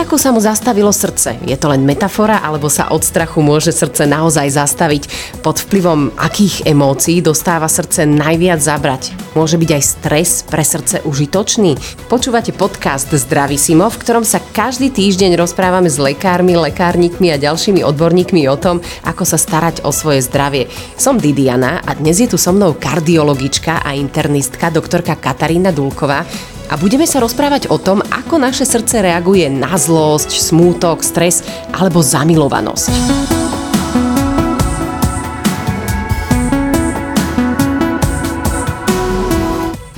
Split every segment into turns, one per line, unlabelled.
ľahko sa mu zastavilo srdce. Je to len metafora, alebo sa od strachu môže srdce naozaj zastaviť? Pod vplyvom akých emócií dostáva srdce najviac zabrať? Môže byť aj stres pre srdce užitočný? Počúvate podcast Simo, v ktorom sa každý týždeň rozprávame s lekármi, lekárnikmi a ďalšími odborníkmi o tom, ako sa starať o svoje zdravie. Som Didiana a dnes je tu so mnou kardiologička a internistka doktorka Katarína Dulková a budeme sa rozprávať o tom, ako naše srdce reaguje na zlosť, smútok, stres alebo zamilovanosť.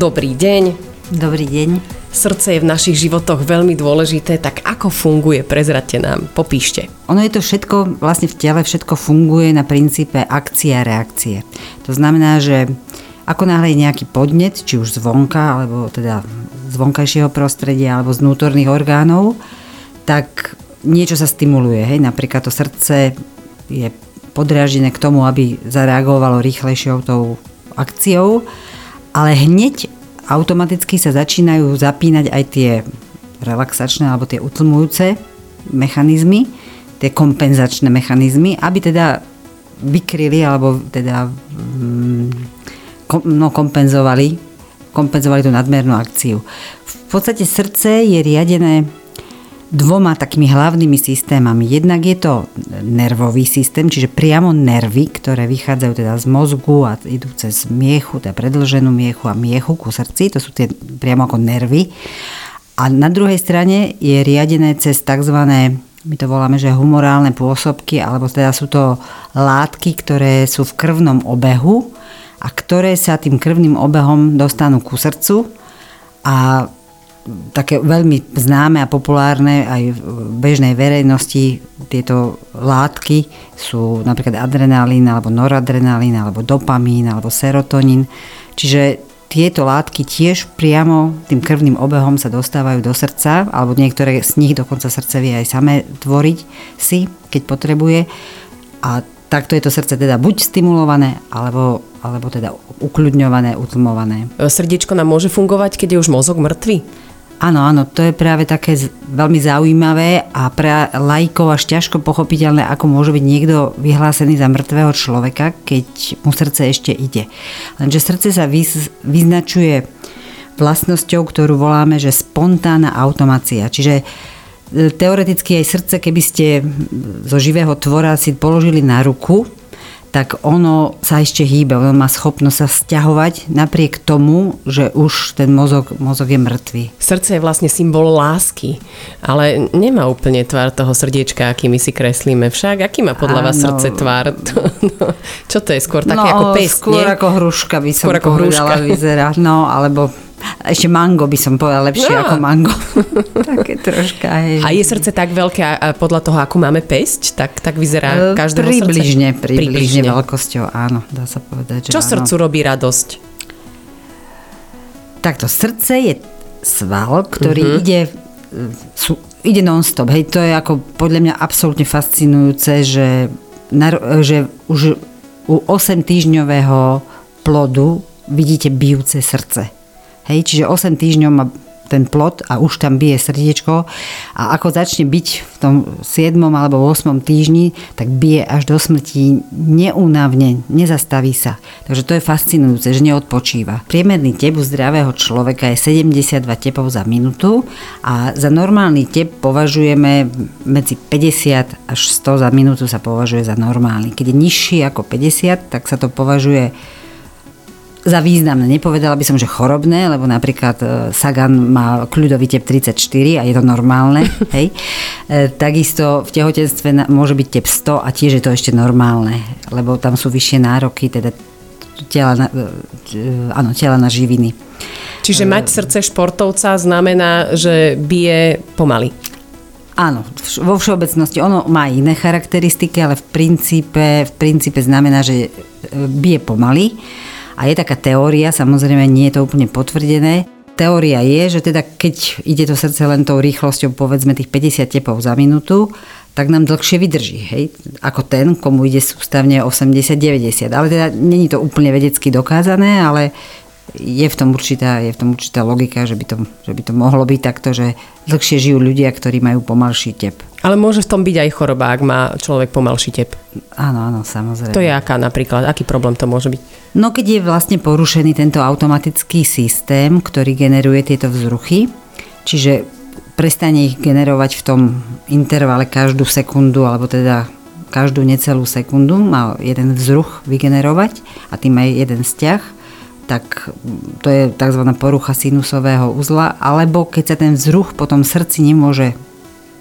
Dobrý deň.
Dobrý deň.
Srdce je v našich životoch veľmi dôležité, tak ako funguje? Prezrate nám, popíšte.
Ono je to všetko, vlastne v tele všetko funguje na princípe akcie a reakcie. To znamená, že ako náhle je nejaký podnet, či už zvonka, alebo teda z prostredia, alebo z vnútorných orgánov, tak niečo sa stimuluje. Hej? Napríklad to srdce je podriažené k tomu, aby zareagovalo rýchlejšou tou akciou, ale hneď automaticky sa začínajú zapínať aj tie relaxačné alebo tie utlmujúce mechanizmy, tie kompenzačné mechanizmy, aby teda vykryli alebo teda mm, no, kompenzovali, kompenzovali tú nadmernú akciu. V podstate srdce je riadené dvoma takými hlavnými systémami. Jednak je to nervový systém, čiže priamo nervy, ktoré vychádzajú teda z mozgu a idú cez miechu, teda predlženú miechu a miechu ku srdci, to sú tie priamo ako nervy. A na druhej strane je riadené cez tzv. my to voláme, že humorálne pôsobky, alebo teda sú to látky, ktoré sú v krvnom obehu a ktoré sa tým krvným obehom dostanú ku srdcu a také veľmi známe a populárne aj v bežnej verejnosti tieto látky sú napríklad adrenalín alebo noradrenalín alebo dopamín alebo serotonín. Čiže tieto látky tiež priamo tým krvným obehom sa dostávajú do srdca alebo niektoré z nich dokonca srdce vie aj samé tvoriť si, keď potrebuje. A takto je to srdce teda buď stimulované alebo alebo teda ukľudňované, utlmované.
Srdiečko nám môže fungovať, keď je už mozog mŕtvy?
Áno, áno, to je práve také veľmi zaujímavé a pre lajkov až ťažko pochopiteľné, ako môže byť niekto vyhlásený za mŕtvého človeka, keď mu srdce ešte ide. Lenže srdce sa vyznačuje vlastnosťou, ktorú voláme, že spontánna automácia. Čiže e, teoreticky aj srdce, keby ste zo živého tvora si položili na ruku, tak ono sa ešte hýbe, ono má schopnosť sa stiahovať napriek tomu, že už ten mozog, mozog je mŕtvý.
Srdce je vlastne symbol lásky, ale nemá úplne tvár toho srdiečka, aký my si kreslíme. Však aký má podľa vás srdce tvár? No, čo to je skôr také no, ako pest,
skôr nie? ako hruška by som skôr ako hruška. vyzerá. No, alebo ešte mango by som povedala lepšie no. ako mango. Také troška. Hej.
A je srdce tak veľké a podľa toho, akú máme pesť, tak, tak vyzerá e, každého
približne, srdce? Približne, približne veľkosťou, áno, dá sa povedať.
Že Čo áno. srdcu robí radosť?
Takto, srdce je sval, ktorý uh-huh. ide sú, ide non-stop. Hej, to je ako podľa mňa absolútne fascinujúce, že, že už u 8 týždňového plodu vidíte bijúce srdce. Hej, čiže 8 týždňov má ten plot a už tam bije srdiečko a ako začne byť v tom 7. alebo 8. týždni, tak bije až do smrti neúnavne, nezastaví sa. Takže to je fascinujúce, že neodpočíva. Priemerný tep u zdravého človeka je 72 tepov za minútu a za normálny tep považujeme medzi 50 až 100 za minútu sa považuje za normálny. Keď je nižší ako 50, tak sa to považuje za významné. Nepovedala by som, že chorobné, lebo napríklad e, Sagan má kľudový tep 34 a je to normálne. hej. E, takisto v tehotenstve môže byť tep 100 a tiež je to ešte normálne, lebo tam sú vyššie nároky, teda tela na, e, áno, tela na živiny.
Čiže mať srdce športovca znamená, že bije pomaly.
Áno, vo všeobecnosti ono má iné charakteristiky, ale v princípe, v princípe znamená, že bije pomaly a je taká teória, samozrejme nie je to úplne potvrdené, Teória je, že teda keď ide to srdce len tou rýchlosťou povedzme tých 50 tepov za minútu, tak nám dlhšie vydrží, hej, ako ten, komu ide sústavne 80-90. Ale teda není to úplne vedecky dokázané, ale je v tom určitá, je v tom určitá logika, že by, to, že by to mohlo byť takto, že dlhšie žijú ľudia, ktorí majú pomalší tep.
Ale môže v tom byť aj choroba, ak má človek pomalší tep.
Áno, áno, samozrejme.
To je aká napríklad? Aký problém to môže byť?
No keď je vlastne porušený tento automatický systém, ktorý generuje tieto vzruchy, čiže prestane ich generovať v tom intervale každú sekundu, alebo teda každú necelú sekundu mal jeden vzruch vygenerovať a tým aj jeden vzťah, tak to je tzv. porucha sinusového uzla, alebo keď sa ten vzruch potom srdci nemôže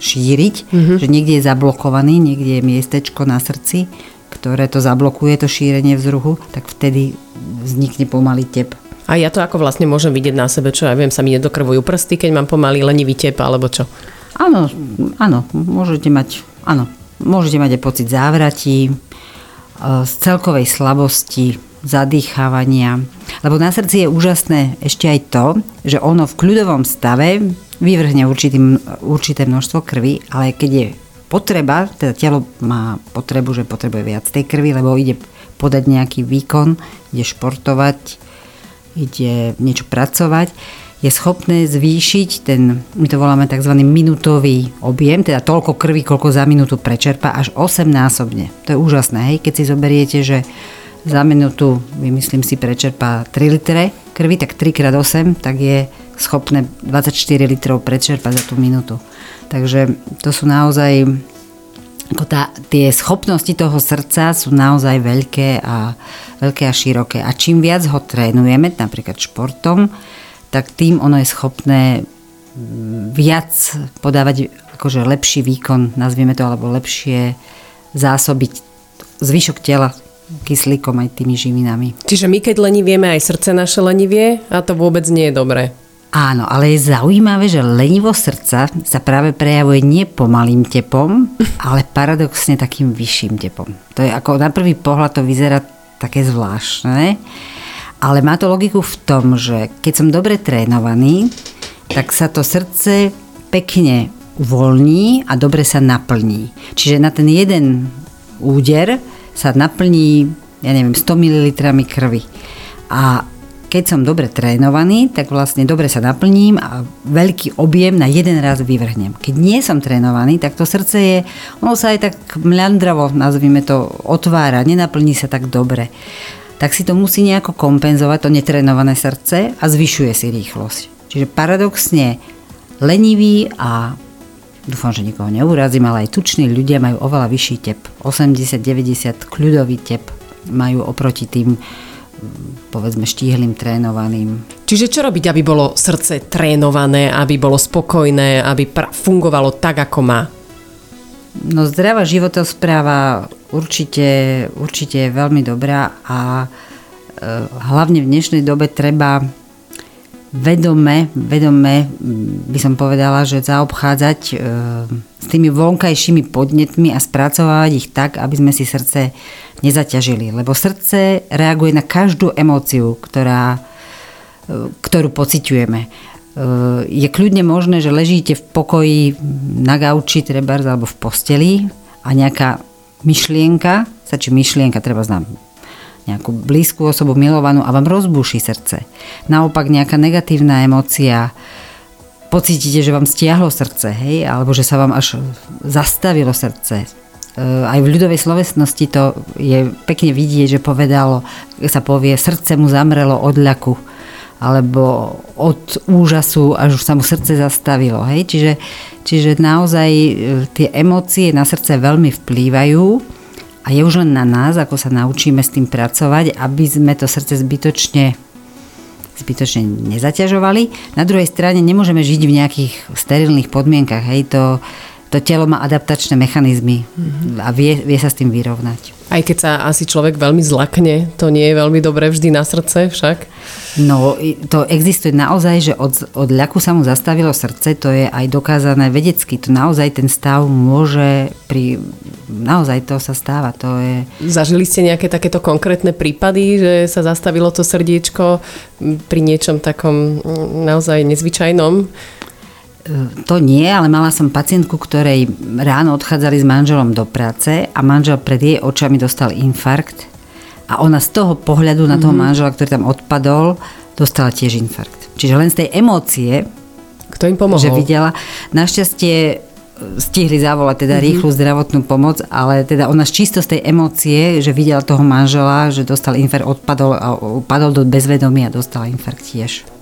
šíriť, mm-hmm. že niekde je zablokovaný, niekde je miestečko na srdci, ktoré to zablokuje, to šírenie vzruchu, tak vtedy vznikne pomalý tep.
A ja to ako vlastne môžem vidieť na sebe, čo ja viem, sa mi nedokrvujú prsty, keď mám pomalý lenivý tep, alebo čo?
Áno, áno, môžete mať, áno, môžete mať aj pocit závratí, z celkovej slabosti, zadýchávania. Lebo na srdci je úžasné ešte aj to, že ono v kľudovom stave vyvrhne určitý, určité množstvo krvi, ale keď je potreba, teda telo má potrebu, že potrebuje viac tej krvi, lebo ide podať nejaký výkon, ide športovať, ide niečo pracovať, je schopné zvýšiť ten, my to voláme tzv. minutový objem, teda toľko krvi, koľko za minútu prečerpa, až 8 násobne. To je úžasné, hej? keď si zoberiete, že za minútu, vymyslím si, prečerpá 3 litre krvi, tak 3 x 8, tak je schopné 24 litrov prečerpať za tú minútu. Takže to sú naozaj ako tá, tie schopnosti toho srdca sú naozaj veľké a, veľké a široké. A čím viac ho trénujeme, napríklad športom, tak tým ono je schopné viac podávať akože lepší výkon, nazvieme to, alebo lepšie zásobiť zvyšok tela kyslíkom aj tými živinami.
Čiže my keď lenivieme, aj srdce naše lenivie a to vôbec nie je dobré.
Áno, ale je zaujímavé, že lenivo srdca sa práve prejavuje nie pomalým tepom, ale paradoxne takým vyšším tepom. To je ako na prvý pohľad to vyzerá také zvláštne, ale má to logiku v tom, že keď som dobre trénovaný, tak sa to srdce pekne uvoľní a dobre sa naplní. Čiže na ten jeden úder sa naplní, ja neviem, 100 ml krvi. A keď som dobre trénovaný, tak vlastne dobre sa naplním a veľký objem na jeden raz vyvrhnem. Keď nie som trénovaný, tak to srdce je, ono sa aj tak mľandravo, nazvime to, otvára, nenaplní sa tak dobre. Tak si to musí nejako kompenzovať, to netrénované srdce a zvyšuje si rýchlosť. Čiže paradoxne lenivý a dúfam, že nikoho neurazím, ale aj tuční ľudia majú oveľa vyšší tep. 80-90 kľudový tep majú oproti tým povedzme štíhlým, trénovaným.
Čiže čo robiť, aby bolo srdce trénované, aby bolo spokojné, aby fungovalo tak, ako má?
No zdravá životospráva určite, určite je veľmi dobrá a e, hlavne v dnešnej dobe treba vedome, vedome by som povedala, že zaobchádzať e, s tými vonkajšími podnetmi a spracovávať ich tak, aby sme si srdce nezaťažili. Lebo srdce reaguje na každú emóciu, ktorá, e, ktorú pociťujeme. Je kľudne možné, že ležíte v pokoji na gauči trebárs alebo v posteli a nejaká myšlienka, sa či myšlienka, treba znám nejakú blízku osobu, milovanú a vám rozbúši srdce. Naopak nejaká negatívna emócia, pocítite, že vám stiahlo srdce, hej, alebo že sa vám až zastavilo srdce. E, aj v ľudovej slovesnosti to je pekne vidieť, že povedalo, sa povie, srdce mu zamrelo od ľaku alebo od úžasu, až už sa mu srdce zastavilo. Hej? Čiže, čiže naozaj e, tie emócie na srdce veľmi vplývajú a je už len na nás, ako sa naučíme s tým pracovať, aby sme to srdce zbytočne zbytočne nezaťažovali. Na druhej strane nemôžeme žiť v nejakých sterilných podmienkach. Hej, to, to telo má adaptačné mechanizmy mm-hmm. a vie, vie sa s tým vyrovnať.
Aj keď sa asi človek veľmi zlakne, to nie je veľmi dobré vždy na srdce však?
No, to existuje naozaj, že od, od ľaku sa mu zastavilo srdce, to je aj dokázané vedecky. To naozaj ten stav môže pri... Naozaj to sa stáva, to je...
Zažili ste nejaké takéto konkrétne prípady, že sa zastavilo to srdiečko pri niečom takom naozaj nezvyčajnom?
E, to nie, ale mala som pacientku, ktorej ráno odchádzali s manželom do práce a manžel pred jej očami dostal infarkt a ona z toho pohľadu na toho mm-hmm. manžela, ktorý tam odpadol, dostala tiež infarkt. Čiže len z tej emócie,
Kto im pomohol?
že videla, našťastie e, stihli zavolať teda mm-hmm. rýchlu zdravotnú pomoc, ale teda ona čisto z tej emócie, že videla toho manžela, že dostal infarkt, odpadol, a padol do bezvedomia a dostal infarkt tiež.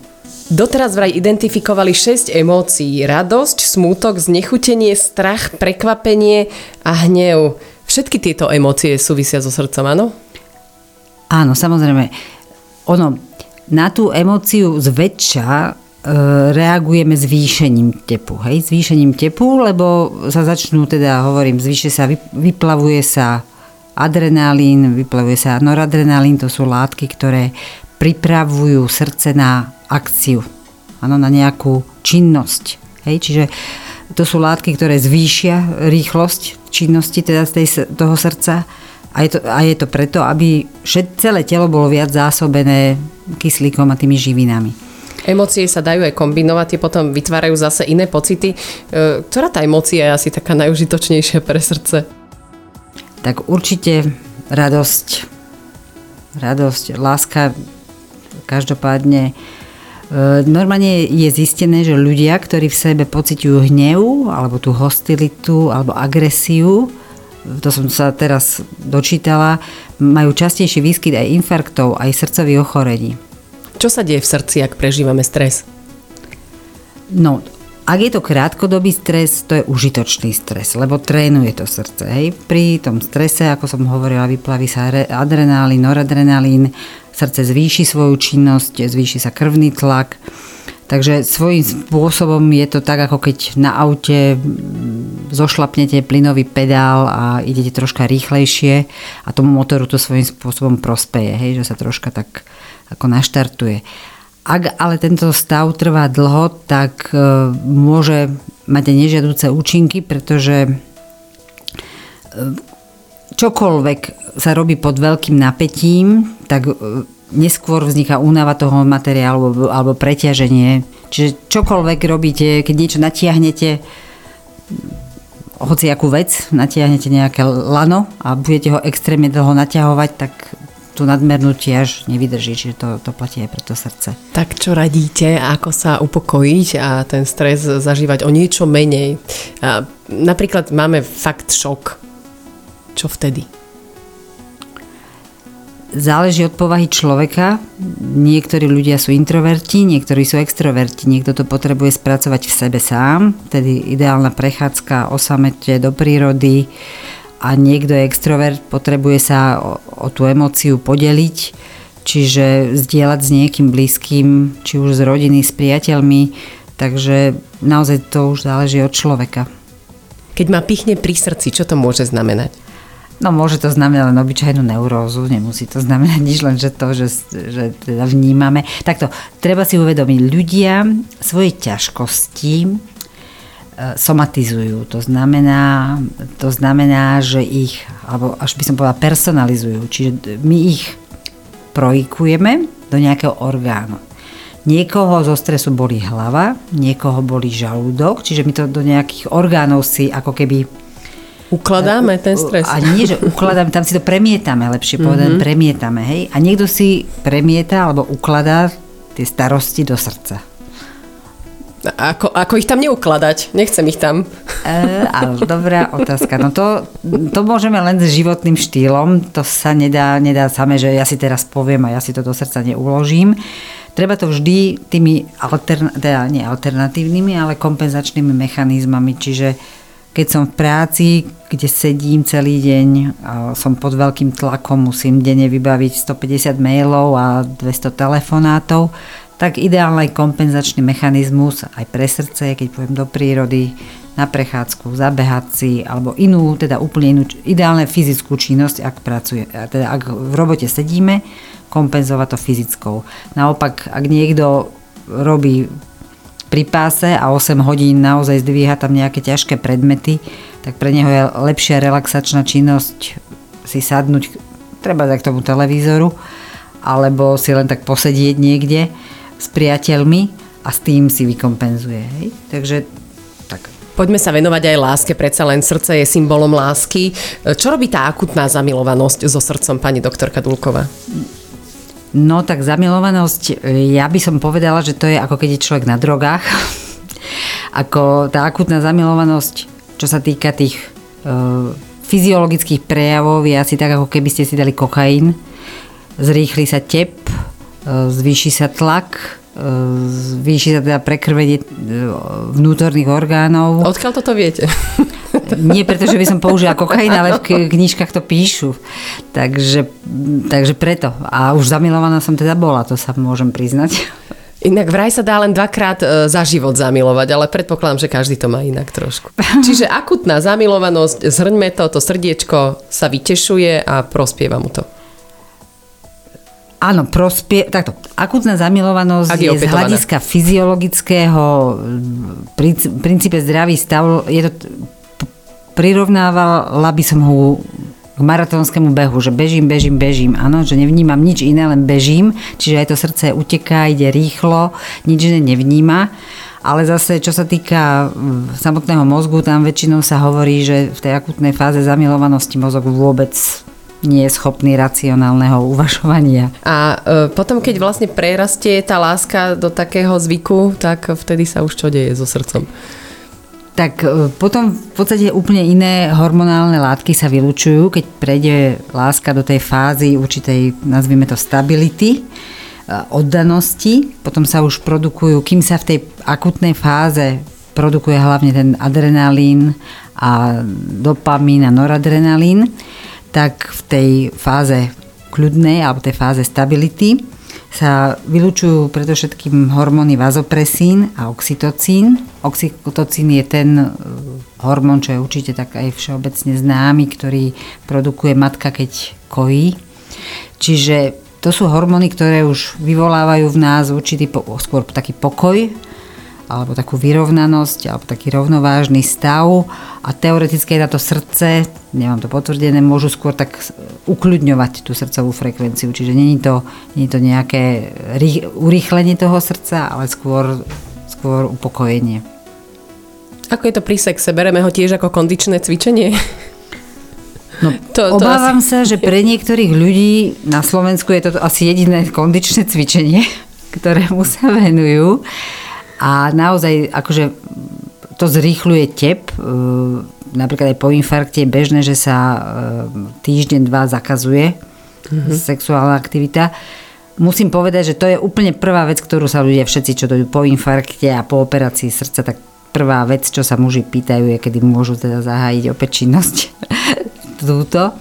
Doteraz vraj identifikovali 6 emócií. Radosť, smútok, znechutenie, strach, prekvapenie a hnev. Všetky tieto emócie súvisia so srdcom, áno?
Áno, samozrejme. Ono, na tú emóciu zväčša e, reagujeme zvýšením tepu. Hej? Zvýšením tepu, lebo sa začnú, teda hovorím, zvýše sa, vyplavuje sa adrenalín, vyplavuje sa noradrenalín, to sú látky, ktoré pripravujú srdce na akciu, ano, na nejakú činnosť. Hej? Čiže to sú látky, ktoré zvýšia rýchlosť činnosti teda z tej, toho srdca a je, to, a je to preto, aby všet, celé telo bolo viac zásobené kyslíkom a tými živinami.
Emócie sa dajú aj kombinovať, tie potom vytvárajú zase iné pocity. E, ktorá tá emócia je asi taká najužitočnejšia pre srdce?
Tak určite radosť. Radosť, láska, každopádne Normálne je zistené, že ľudia, ktorí v sebe pociťujú hnev, alebo tú hostilitu, alebo agresiu, to som sa teraz dočítala, majú častejší výskyt aj infarktov, aj srdcových ochorení.
Čo sa deje v srdci, ak prežívame stres?
No, ak je to krátkodobý stres, to je užitočný stres, lebo trénuje to srdce. Hej. Pri tom strese, ako som hovorila, vyplaví sa adrenálin, noradrenalín, srdce zvýši svoju činnosť, zvýši sa krvný tlak. Takže svojím spôsobom je to tak, ako keď na aute zošlapnete plynový pedál a idete troška rýchlejšie a tomu motoru to svojím spôsobom prospeje, hej, že sa troška tak ako naštartuje. Ak ale tento stav trvá dlho, tak e, môže mať aj nežiaduce účinky, pretože e, čokoľvek sa robí pod veľkým napätím, tak e, neskôr vzniká únava toho materiálu alebo preťaženie. Čiže čokoľvek robíte, keď niečo natiahnete, hoci akú vec, natiahnete nejaké lano a budete ho extrémne dlho naťahovať, tak tú nadmernú tiež nevydrží, čiže to, to platí aj pre to srdce.
Tak čo radíte, ako sa upokojiť a ten stres zažívať o niečo menej? A napríklad máme fakt šok. Čo vtedy?
záleží od povahy človeka. Niektorí ľudia sú introverti, niektorí sú extroverti. Niekto to potrebuje spracovať v sebe sám, tedy ideálna prechádzka osamete do prírody a niekto je extrovert, potrebuje sa o, o tú emóciu podeliť, čiže zdieľať s niekým blízkym, či už z rodiny, s priateľmi, takže naozaj to už záleží od človeka.
Keď ma pichne pri srdci, čo to môže znamenať?
No môže to znamenať len obyčajnú neurózu, nemusí to znamenať nič, len že to, že, že teda vnímame. Takto, treba si uvedomiť, ľudia svoje ťažkosti somatizujú. To znamená, to znamená, že ich, alebo až by som povedala, personalizujú. Čiže my ich projikujeme do nejakého orgánu. Niekoho zo stresu boli hlava, niekoho boli žalúdok, čiže my to do nejakých orgánov si ako keby
Ukladáme ten stres.
A nie, že ukladáme, tam si to premietame, lepšie povedané, mm-hmm. premietame, hej. A niekto si premieta alebo ukladá tie starosti do srdca.
Ako, ako ich tam neukladať? Nechcem ich tam.
E, ale dobrá otázka. No to, to môžeme len s životným štýlom. To sa nedá, nedá samé, že ja si teraz poviem a ja si to do srdca neuložím. Treba to vždy tými altern, teda nie alternatívnymi, ale kompenzačnými mechanizmami. Čiže keď som v práci, kde sedím celý deň, a som pod veľkým tlakom, musím denne vybaviť 150 mailov a 200 telefonátov, tak ideálny kompenzačný mechanizmus aj pre srdce, keď pôjdem do prírody, na prechádzku, zabehať si, alebo inú, teda úplne inú, ideálne fyzickú činnosť, ak, pracuje, teda ak v robote sedíme, kompenzovať to fyzickou. Naopak, ak niekto robí pri páse a 8 hodín naozaj zdvíha tam nejaké ťažké predmety, tak pre neho je lepšia relaxačná činnosť si sadnúť treba k tomu televízoru alebo si len tak posedieť niekde s priateľmi a s tým si vykompenzuje. Hej? Takže tak.
Poďme sa venovať aj láske, predsa len srdce je symbolom lásky. Čo robí tá akutná zamilovanosť so srdcom, pani doktorka Dulková?
No tak zamilovanosť, ja by som povedala, že to je ako keď je človek na drogách. ako tá akutná zamilovanosť, čo sa týka tých e, fyziologických prejavov, je asi tak, ako keby ste si dali kokain. Zrýchli sa tep, zvýši sa tlak, e, zvýši sa teda prekrvenie e, vnútorných orgánov.
Odkiaľ toto viete?
Nie preto, že by som použila kokain, ale v knižkách to píšu. Takže, takže preto. A už zamilovaná som teda bola, to sa môžem priznať.
Inak vraj sa dá len dvakrát za život zamilovať, ale predpokladám, že každý to má inak trošku. Čiže akutná zamilovanosť, zhrňme to, to srdiečko sa vytešuje a prospieva mu to.
Áno, prospie, takto, akutná zamilovanosť je, je z hľadiska fyziologického princípe zdravý stav, je to prirovnávala by som ho k maratónskému behu, že bežím, bežím, bežím, áno, že nevnímam nič iné, len bežím, čiže aj to srdce uteká, ide rýchlo, nič iné nevníma. Ale zase, čo sa týka samotného mozgu, tam väčšinou sa hovorí, že v tej akutnej fáze zamilovanosti mozog vôbec nie je schopný racionálneho uvažovania.
A e, potom, keď vlastne prerastie tá láska do takého zvyku, tak vtedy sa už čo deje so srdcom?
tak e, potom v podstate úplne iné hormonálne látky sa vylúčujú, keď prejde láska do tej fázy určitej, nazvime to stability, e, oddanosti. Potom sa už produkujú, kým sa v tej akutnej fáze produkuje hlavne ten adrenalín a dopamín a noradrenalín, tak v tej fáze kľudnej alebo tej fáze stability sa vylúčujú predovšetkým hormóny vazopresín a oxytocín. Oxytocín je ten e, hormón, čo je určite tak aj všeobecne známy, ktorý produkuje matka, keď kojí. Čiže to sú hormóny, ktoré už vyvolávajú v nás určitý skôr taký pokoj, alebo takú vyrovnanosť, alebo taký rovnovážny stav a teoreticky na to srdce, nemám to potvrdené, môžu skôr tak ukľudňovať tú srdcovú frekvenciu. Čiže není to, není to nejaké urýchlenie toho srdca, ale skôr, skôr upokojenie.
Ako je to pri sexe? Bereme ho tiež ako kondičné cvičenie?
No, to, to obávam asi... sa, že pre niektorých ľudí na Slovensku je to asi jediné kondičné cvičenie, ktorému sa venujú. A naozaj akože to zrýchľuje tep. E, napríklad aj po infarkte je bežné, že sa e, týždeň, dva zakazuje mm-hmm. sexuálna aktivita. Musím povedať, že to je úplne prvá vec, ktorú sa ľudia všetci, čo dojdú po infarkte a po operácii srdca, tak prvá vec, čo sa muži pýtajú, je, kedy môžu teda zahájiť opäť činnosť túto.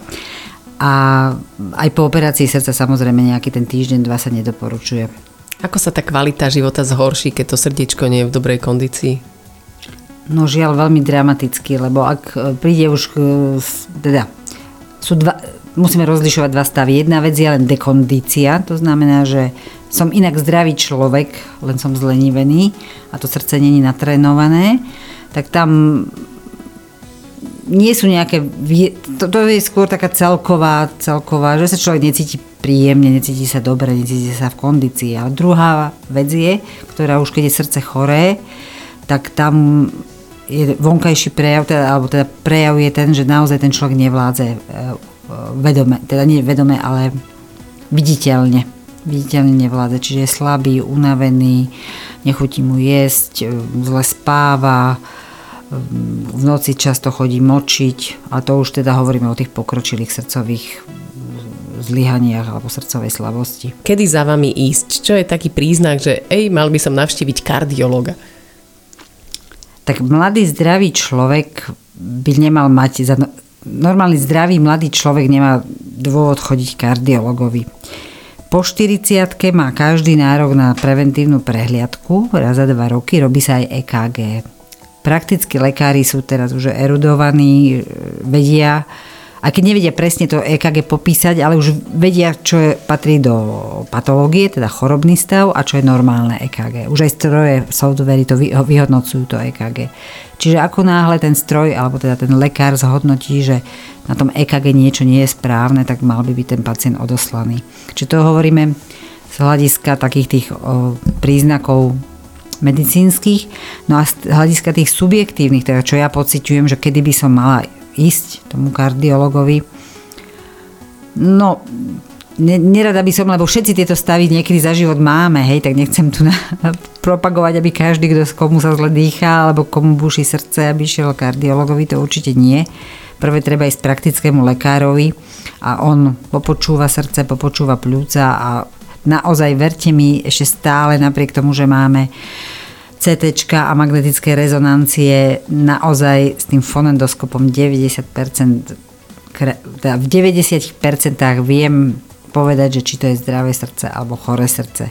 A aj po operácii srdca samozrejme nejaký ten týždeň, dva sa nedoporučuje.
Ako sa tá kvalita života zhorší, keď to srdiečko nie je v dobrej kondícii?
No žiaľ veľmi dramaticky, lebo ak e, príde už, k, teda sú dva, musíme rozlišovať dva stavy. Jedna vec je len dekondícia, to znamená, že som inak zdravý človek, len som zlenivený a to srdce není natrénované, tak tam nie sú nejaké, to, to je skôr taká celková, celková, že sa človek necíti príjemne, necíti sa dobre, necíti sa v kondícii. A druhá vec je, ktorá už keď je srdce choré, tak tam je vonkajší prejav, teda, alebo teda prejav je ten, že naozaj ten človek nevládze e, vedome, teda nie vedome, ale viditeľne. Viditeľne nevládze, čiže je slabý, unavený, nechutí mu jesť, e, zle spáva, v noci často chodí močiť a to už teda hovoríme o tých pokročilých srdcových zlyhaniach alebo srdcovej slabosti.
Kedy za vami ísť? Čo je taký príznak, že ej, mal by som navštíviť kardiologa?
Tak mladý zdravý človek by nemal mať, za no- normálny zdravý mladý človek nemá dôvod chodiť kardiologovi. Po 40 má každý nárok na preventívnu prehliadku, raz za dva roky robí sa aj EKG prakticky lekári sú teraz už erudovaní, vedia, a keď nevedia presne to EKG popísať, ale už vedia, čo je, patrí do patológie, teda chorobný stav a čo je normálne EKG. Už aj stroje, softvery to vyhodnocujú to EKG. Čiže ako náhle ten stroj, alebo teda ten lekár zhodnotí, že na tom EKG niečo nie je správne, tak mal by byť ten pacient odoslaný. Čiže to hovoríme z hľadiska takých tých o, príznakov medicínskych. No a z hľadiska tých subjektívnych, teda čo ja pociťujem, že kedy by som mala ísť tomu kardiologovi, no nerada by som, lebo všetci tieto stavy niekedy za život máme, hej, tak nechcem tu na, propagovať, aby každý, kto komu sa zle dýcha, alebo komu buší srdce, aby šiel kardiologovi, to určite nie. Prvé treba ísť praktickému lekárovi a on popočúva srdce, popočúva pľúca a naozaj verte mi, ešte stále napriek tomu, že máme CT a magnetické rezonancie naozaj s tým fonendoskopom 90%, teda v 90% viem povedať, že či to je zdravé srdce alebo choré srdce.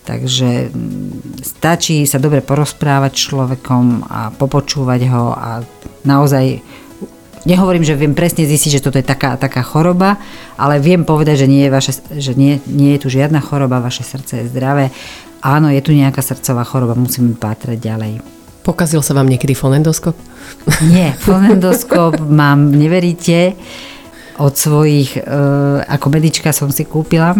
Takže mm, stačí sa dobre porozprávať s človekom a popočúvať ho a naozaj nehovorím, že viem presne zistiť, že toto je taká, taká choroba, ale viem povedať, že, nie je, vaše, že nie, nie je tu žiadna choroba, vaše srdce je zdravé. Áno, je tu nejaká srdcová choroba, musíme pátrať ďalej.
Pokazil sa vám niekedy fonendoskop?
Nie, fonendoskop mám, neveríte od svojich, e, ako medička som si kúpila,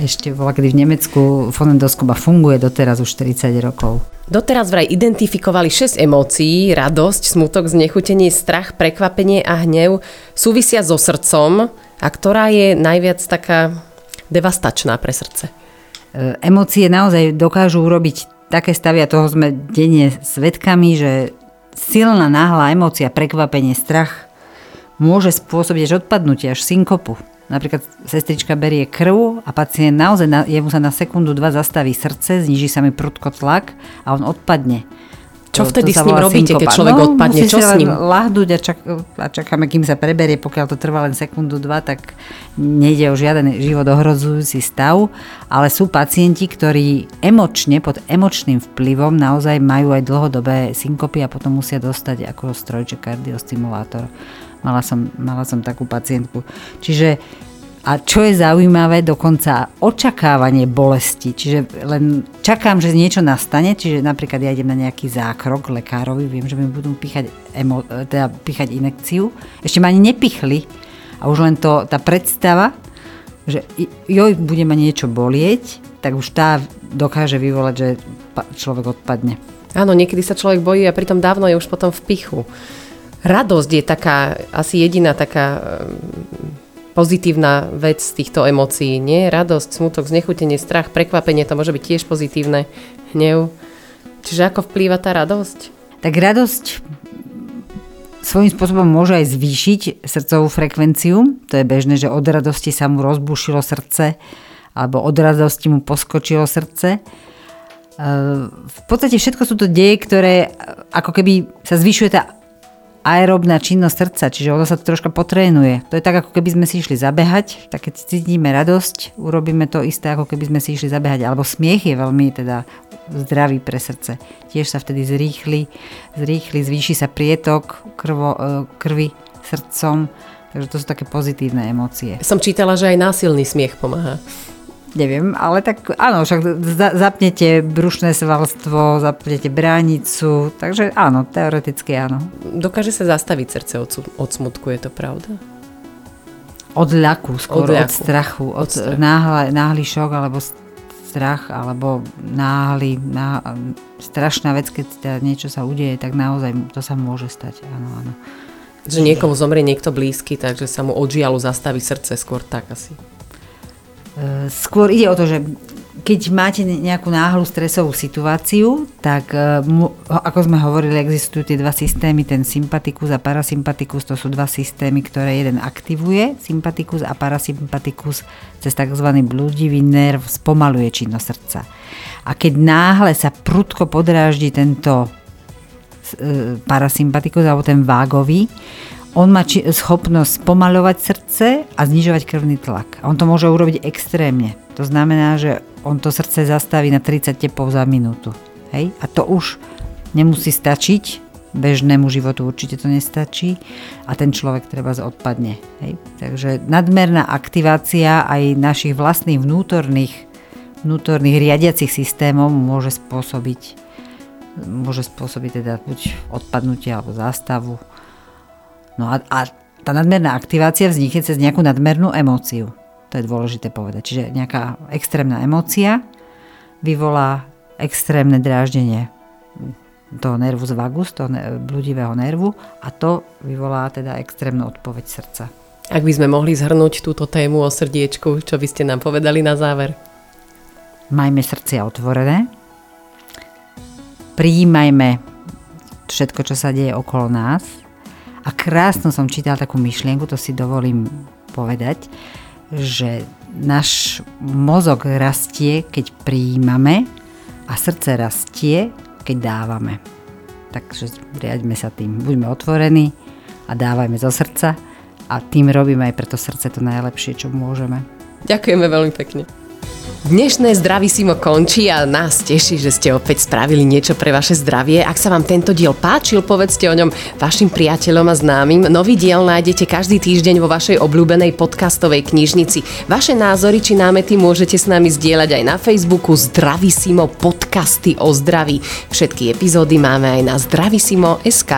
ešte bola kedy v Nemecku, fonendoskop a funguje doteraz už 40 rokov.
Doteraz vraj identifikovali 6 emócií, radosť, smutok, znechutenie, strach, prekvapenie a hnev súvisia so srdcom a ktorá je najviac taká devastačná pre srdce.
E, emócie naozaj dokážu urobiť také stavy a toho sme denne svedkami, že silná náhla emócia, prekvapenie, strach môže spôsobiť až odpadnutie, až synkopu. Napríklad sestrička berie krv a pacient naozaj, na, jemu sa na sekundu, dva zastaví srdce, zniží sa mi prudko tlak a on odpadne.
Čo to, vtedy to s ním robíte, synkopa. keď človek no, odpadne? Čo s ním?
Lahduť a, čak, a čakáme, kým sa preberie. Pokiaľ to trvá len sekundu, dva, tak nejde o žiaden život ohrozujúci stav. Ale sú pacienti, ktorí emočne, pod emočným vplyvom naozaj majú aj dlhodobé synkopy a potom musia dostať ako strojček kardiostimulátor. Mala som, mala som takú pacientku. Čiže a čo je zaujímavé, dokonca očakávanie bolesti. Čiže len čakám, že niečo nastane, čiže napríklad ja idem na nejaký zákrok lekárovi, viem, že mi budú píchať, emo, teda píchať inekciu. Ešte ma ani nepichli. A už len to, tá predstava, že joj, bude ma niečo bolieť, tak už tá dokáže vyvolať, že človek odpadne.
Áno, niekedy sa človek bojí a pritom dávno je už potom v pichu. Radosť je taká, asi jediná taká pozitívna vec z týchto emócií, nie? Radosť, smutok, znechutenie, strach, prekvapenie, to môže byť tiež pozitívne, hnev. Čiže ako vplýva tá radosť?
Tak radosť svojím spôsobom môže aj zvýšiť srdcovú frekvenciu. To je bežné, že od radosti sa mu rozbušilo srdce alebo od radosti mu poskočilo srdce. V podstate všetko sú to deje, ktoré ako keby sa zvyšuje tá aerobná činnosť srdca, čiže ono sa to troška potrénuje. To je tak, ako keby sme si išli zabehať, tak keď cítime radosť, urobíme to isté, ako keby sme si išli zabehať. Alebo smiech je veľmi teda zdravý pre srdce. Tiež sa vtedy zrýchli, zrýchli, zvýši sa prietok krvo, e, krvi srdcom, takže to sú také pozitívne emócie.
Som čítala, že aj násilný smiech pomáha.
Neviem, ale tak áno, však zapnete brušné svalstvo, zapnete bránicu, takže áno, teoreticky áno.
Dokáže sa zastaviť srdce od, od smutku, je to pravda?
Od ľaku, skôr od, ľaku. od strachu, od, od strachu. Náhle, náhly šok alebo strach, alebo náhly, ná, strašná vec, keď teda niečo sa udeje, tak naozaj to sa môže stať, áno, áno.
Že niekomu zomrie niekto blízky, takže sa mu od žialu zastaví srdce, skôr tak asi.
Skôr ide o to, že keď máte nejakú náhlu stresovú situáciu, tak e, ako sme hovorili, existujú tie dva systémy, ten sympatikus a parasympatikus, to sú dva systémy, ktoré jeden aktivuje, sympatikus a parasympatikus cez tzv. blúdivý nerv spomaluje činnosť srdca. A keď náhle sa prudko podráždi tento e, parasympatikus alebo ten vágový, on má či, schopnosť spomaľovať srdce a znižovať krvný tlak. On to môže urobiť extrémne. To znamená, že on to srdce zastaví na 30 tepov za minútu. Hej? A to už nemusí stačiť, bežnému životu určite to nestačí a ten človek treba odpadne. Hej? Takže nadmerná aktivácia aj našich vlastných vnútorných, vnútorných riadiacich systémov môže spôsobiť môže spôsobiť teda buď odpadnutie alebo zástavu No a, a tá nadmerná aktivácia vznikne cez nejakú nadmernú emóciu. To je dôležité povedať. Čiže nejaká extrémna emócia vyvolá extrémne dráždenie toho nervu z vagus, toho bludivého nervu a to vyvolá teda extrémnu odpoveď srdca.
Ak by sme mohli zhrnúť túto tému o srdiečku, čo by ste nám povedali na záver?
Majme srdcia otvorené, prijímajme všetko, čo sa deje okolo nás. A krásno som čítal takú myšlienku, to si dovolím povedať, že náš mozog rastie, keď prijímame a srdce rastie, keď dávame. Takže riaďme sa tým, buďme otvorení a dávajme zo srdca a tým robíme aj pre to srdce to najlepšie, čo môžeme.
Ďakujeme veľmi pekne. Dnešné Zdraví Simo končí a nás teší, že ste opäť spravili niečo pre vaše zdravie. Ak sa vám tento diel páčil, povedzte o ňom vašim priateľom a známym. Nový diel nájdete každý týždeň vo vašej obľúbenej podcastovej knižnici. Vaše názory či námety môžete s nami zdieľať aj na Facebooku Zdraví Simo podcasty o zdraví. Všetky epizódy máme aj na zdravisimo.sk.